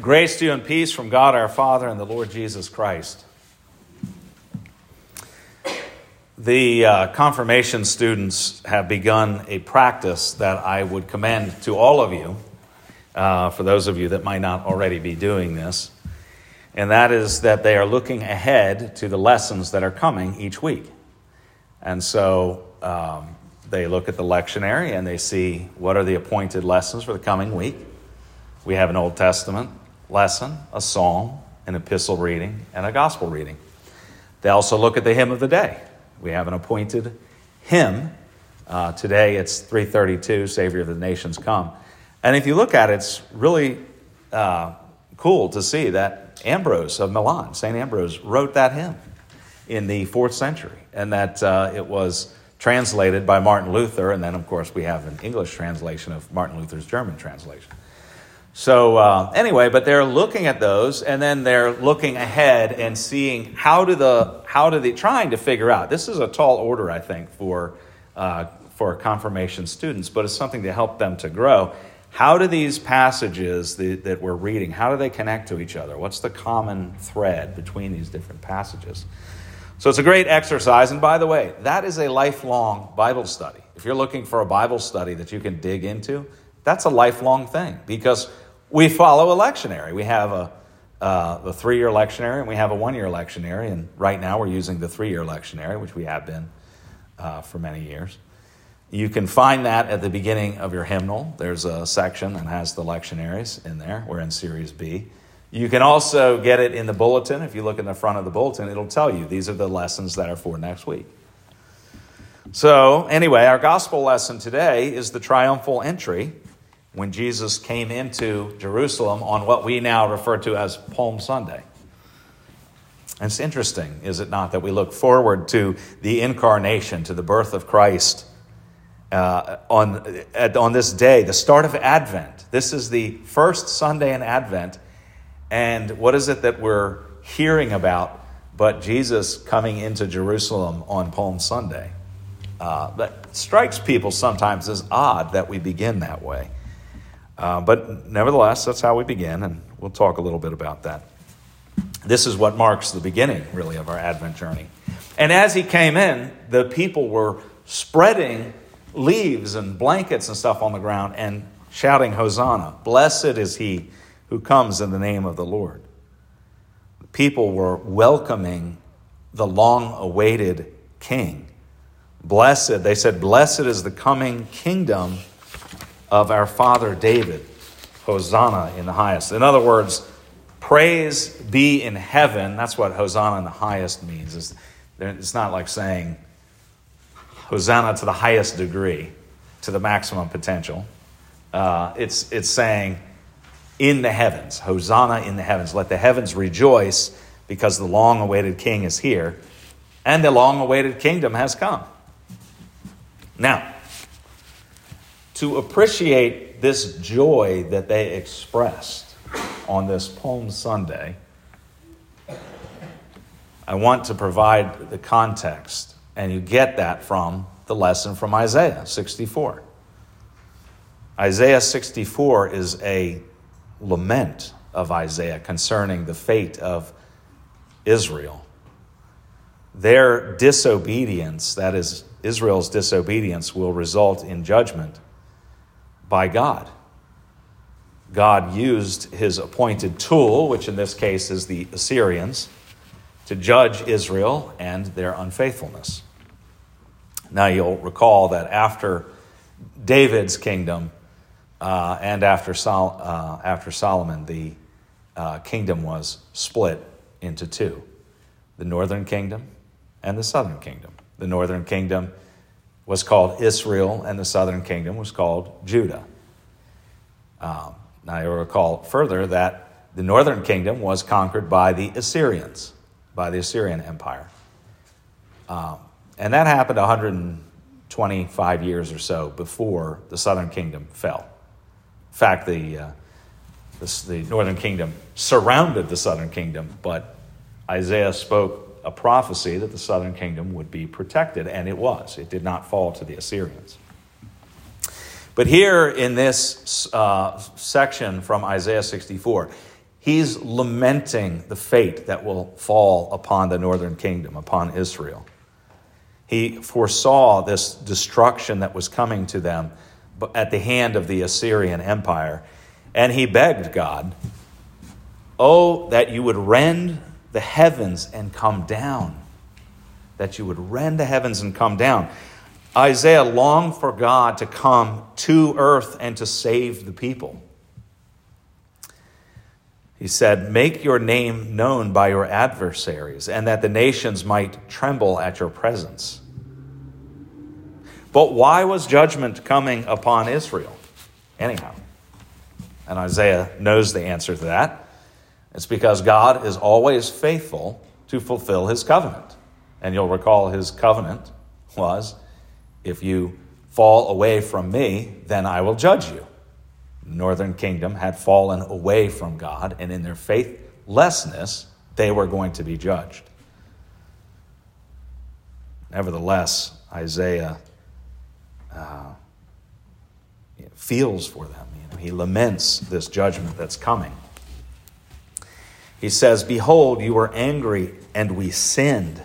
Grace to you and peace from God our Father and the Lord Jesus Christ. The uh, confirmation students have begun a practice that I would commend to all of you, uh, for those of you that might not already be doing this, and that is that they are looking ahead to the lessons that are coming each week. And so um, they look at the lectionary and they see what are the appointed lessons for the coming week. We have an Old Testament lesson, a psalm, an epistle reading, and a gospel reading. They also look at the hymn of the day. We have an appointed hymn. Uh, today it's 332, Savior of the Nations Come. And if you look at it, it's really uh, cool to see that Ambrose of Milan, St. Ambrose, wrote that hymn in the fourth century, and that uh, it was translated by Martin Luther, and then, of course, we have an English translation of Martin Luther's German translation. So, uh, anyway, but they're looking at those and then they're looking ahead and seeing how do the, how do they, trying to figure out. This is a tall order, I think, for, uh, for confirmation students, but it's something to help them to grow. How do these passages that, that we're reading, how do they connect to each other? What's the common thread between these different passages? So it's a great exercise. And by the way, that is a lifelong Bible study. If you're looking for a Bible study that you can dig into, that's a lifelong thing because we follow a lectionary. We have a uh, three year lectionary and we have a one year lectionary. And right now we're using the three year lectionary, which we have been uh, for many years. You can find that at the beginning of your hymnal. There's a section that has the lectionaries in there. We're in Series B. You can also get it in the bulletin. If you look in the front of the bulletin, it'll tell you these are the lessons that are for next week. So, anyway, our gospel lesson today is the triumphal entry when Jesus came into Jerusalem on what we now refer to as Palm Sunday. And it's interesting, is it not, that we look forward to the incarnation, to the birth of Christ uh, on, on this day, the start of Advent. This is the first Sunday in Advent. And what is it that we're hearing about but Jesus coming into Jerusalem on Palm Sunday? Uh, that strikes people sometimes as odd that we begin that way. Uh, but nevertheless, that's how we begin, and we'll talk a little bit about that. This is what marks the beginning, really, of our Advent journey. And as he came in, the people were spreading leaves and blankets and stuff on the ground and shouting, Hosanna! Blessed is he who comes in the name of the Lord. The people were welcoming the long awaited king. Blessed, they said, Blessed is the coming kingdom of our father David. Hosanna in the highest. In other words, praise be in heaven. That's what Hosanna in the highest means. It's not like saying Hosanna to the highest degree, to the maximum potential. Uh, it's, it's saying in the heavens, Hosanna in the heavens. Let the heavens rejoice because the long awaited king is here and the long awaited kingdom has come. Now, to appreciate this joy that they expressed on this Palm Sunday, I want to provide the context, and you get that from the lesson from Isaiah 64. Isaiah 64 is a lament of Isaiah concerning the fate of Israel. Their disobedience, that is, Israel's disobedience, will result in judgment by God. God used his appointed tool, which in this case is the Assyrians, to judge Israel and their unfaithfulness. Now, you'll recall that after David's kingdom uh, and after, Sol- uh, after Solomon, the uh, kingdom was split into two the northern kingdom and the southern kingdom. The northern kingdom was called Israel, and the southern kingdom was called Judah. Um, now, you recall further that the northern kingdom was conquered by the Assyrians, by the Assyrian Empire. Um, and that happened 125 years or so before the southern kingdom fell. In fact, the, uh, the, the northern kingdom surrounded the southern kingdom, but Isaiah spoke a prophecy that the southern kingdom would be protected, and it was. It did not fall to the Assyrians. But here in this uh, section from Isaiah 64, He's lamenting the fate that will fall upon the northern kingdom, upon Israel. He foresaw this destruction that was coming to them at the hand of the Assyrian Empire. And he begged God, Oh, that you would rend the heavens and come down. That you would rend the heavens and come down. Isaiah longed for God to come to earth and to save the people. He said, Make your name known by your adversaries, and that the nations might tremble at your presence. But why was judgment coming upon Israel? Anyhow. And Isaiah knows the answer to that. It's because God is always faithful to fulfill his covenant. And you'll recall his covenant was if you fall away from me, then I will judge you. The northern kingdom had fallen away from God, and in their faithlessness, they were going to be judged. Nevertheless, Isaiah uh, feels for them. You know, he laments this judgment that's coming. He says, Behold, you were angry and we sinned.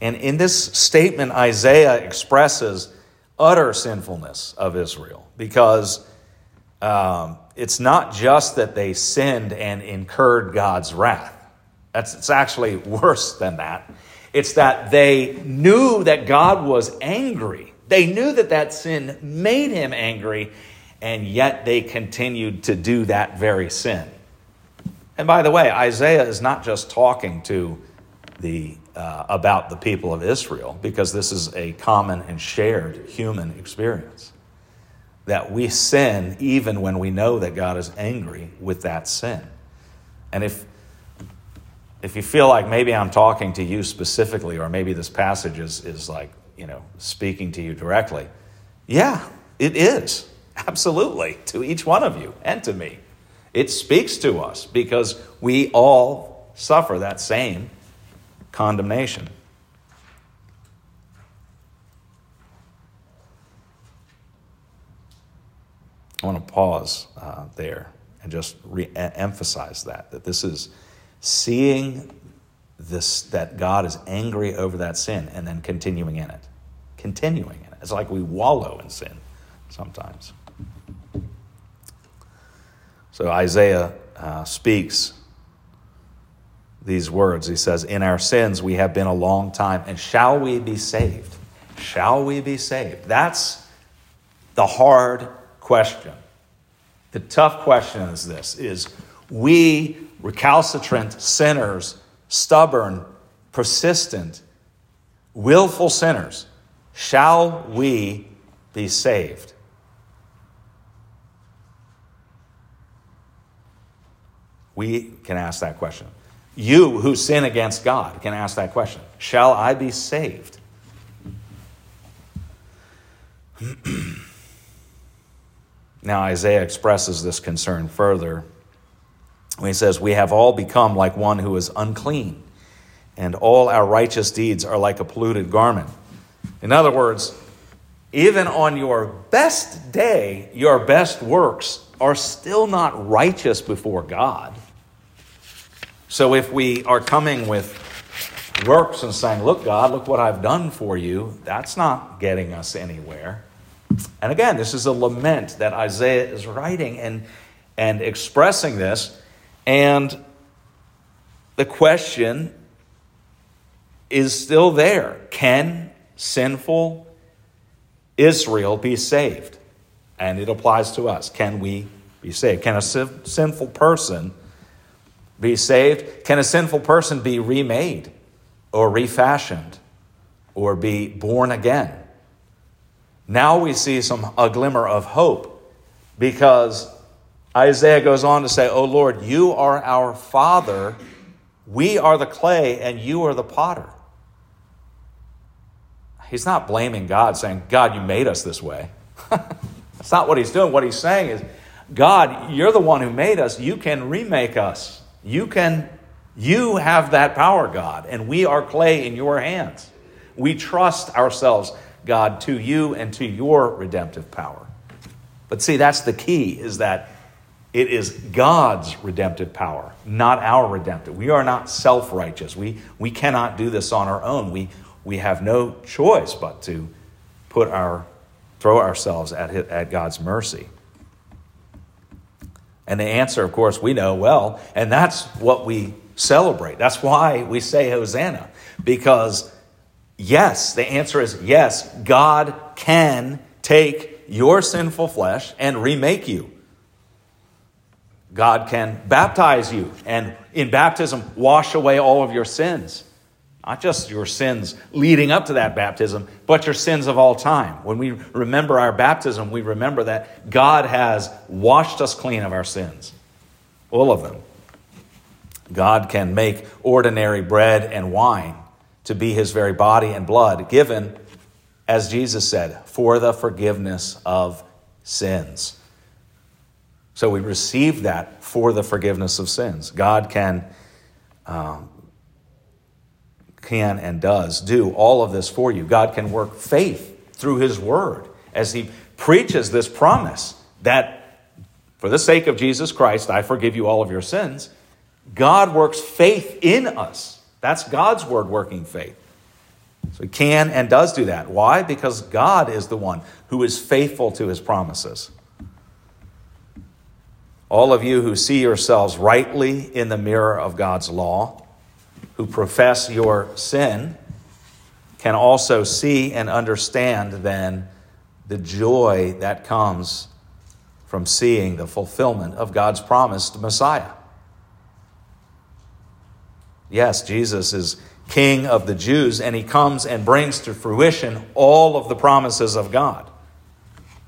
And in this statement, Isaiah expresses utter sinfulness of Israel because um, it's not just that they sinned and incurred God's wrath. That's, it's actually worse than that. It's that they knew that God was angry. They knew that that sin made him angry, and yet they continued to do that very sin. And by the way, Isaiah is not just talking to the uh, about the people of Israel because this is a common and shared human experience. That we sin even when we know that God is angry with that sin. And if if you feel like maybe I'm talking to you specifically, or maybe this passage is, is like, you know, speaking to you directly, yeah, it is. Absolutely. To each one of you and to me. It speaks to us because we all suffer that same condemnation. I want to pause uh, there and just re emphasize that, that this is seeing this, that God is angry over that sin and then continuing in it. Continuing in it. It's like we wallow in sin sometimes. So Isaiah uh, speaks these words. He says, In our sins we have been a long time, and shall we be saved? Shall we be saved? That's the hard question. The tough question is this is we recalcitrant sinners, stubborn, persistent, willful sinners, shall we be saved? We can ask that question. You who sin against God can ask that question Shall I be saved? now, Isaiah expresses this concern further when he says, We have all become like one who is unclean, and all our righteous deeds are like a polluted garment. In other words, even on your best day, your best works are still not righteous before God. So if we are coming with works and saying, Look, God, look what I've done for you, that's not getting us anywhere. And again, this is a lament that Isaiah is writing and, and expressing this. And the question is still there Can sinful Israel be saved? And it applies to us. Can we be saved? Can a sinful person be saved? Can a sinful person be remade or refashioned or be born again? Now we see some a glimmer of hope because Isaiah goes on to say, "Oh Lord, you are our father, we are the clay and you are the potter." He's not blaming God saying, "God, you made us this way." That's not what he's doing. What he's saying is, God, you're the one who made us. You can remake us. You can, you have that power, God, and we are clay in your hands. We trust ourselves, God, to you and to your redemptive power. But see, that's the key is that It is God's redemptive power, not our redemptive. We are not self righteous. We, we cannot do this on our own. We, we have no choice but to put our, throw ourselves at, at God's mercy. And the answer, of course, we know well, and that's what we celebrate. That's why we say Hosanna, because yes, the answer is yes, God can take your sinful flesh and remake you. God can baptize you and in baptism wash away all of your sins. Not just your sins leading up to that baptism, but your sins of all time. When we remember our baptism, we remember that God has washed us clean of our sins. All of them. God can make ordinary bread and wine to be his very body and blood, given, as Jesus said, for the forgiveness of sins. So we receive that for the forgiveness of sins. God can, um, can and does do all of this for you. God can work faith through His Word as He preaches this promise that for the sake of Jesus Christ, I forgive you all of your sins. God works faith in us. That's God's Word working faith. So He can and does do that. Why? Because God is the one who is faithful to His promises. All of you who see yourselves rightly in the mirror of God's law, who profess your sin, can also see and understand then the joy that comes from seeing the fulfillment of God's promised Messiah. Yes, Jesus is King of the Jews, and he comes and brings to fruition all of the promises of God,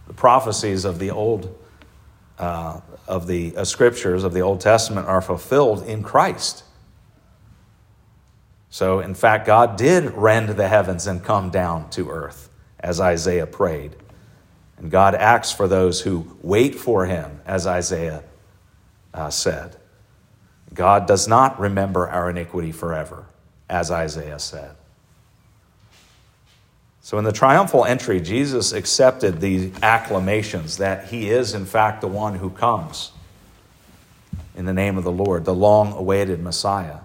the prophecies of the Old uh, of the uh, scriptures of the Old Testament are fulfilled in Christ. So, in fact, God did rend the heavens and come down to earth, as Isaiah prayed. And God acts for those who wait for him, as Isaiah uh, said. God does not remember our iniquity forever, as Isaiah said. So, in the triumphal entry, Jesus accepted the acclamations that he is, in fact, the one who comes in the name of the Lord, the long awaited Messiah,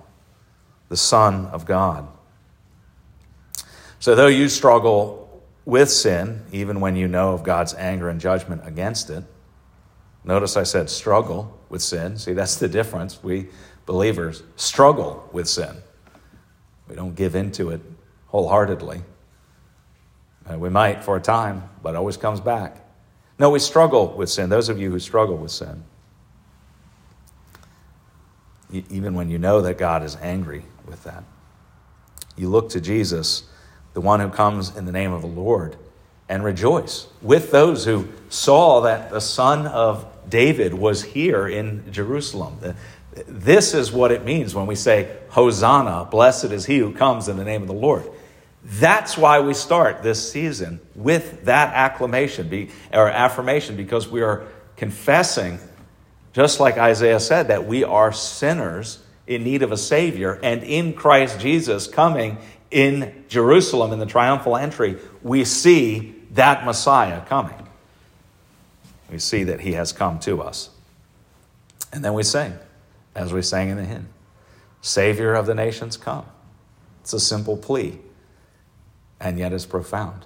the Son of God. So, though you struggle with sin, even when you know of God's anger and judgment against it, notice I said struggle with sin. See, that's the difference. We believers struggle with sin, we don't give into it wholeheartedly. Uh, we might for a time, but it always comes back. No, we struggle with sin. Those of you who struggle with sin, even when you know that God is angry with that, you look to Jesus, the one who comes in the name of the Lord, and rejoice with those who saw that the son of David was here in Jerusalem. This is what it means when we say, Hosanna, blessed is he who comes in the name of the Lord. That's why we start this season with that acclamation or affirmation because we are confessing, just like Isaiah said, that we are sinners in need of a Savior, and in Christ Jesus coming in Jerusalem in the triumphal entry, we see that Messiah coming. We see that he has come to us. And then we sing, as we sang in the hymn Savior of the nations, come. It's a simple plea and yet it's profound.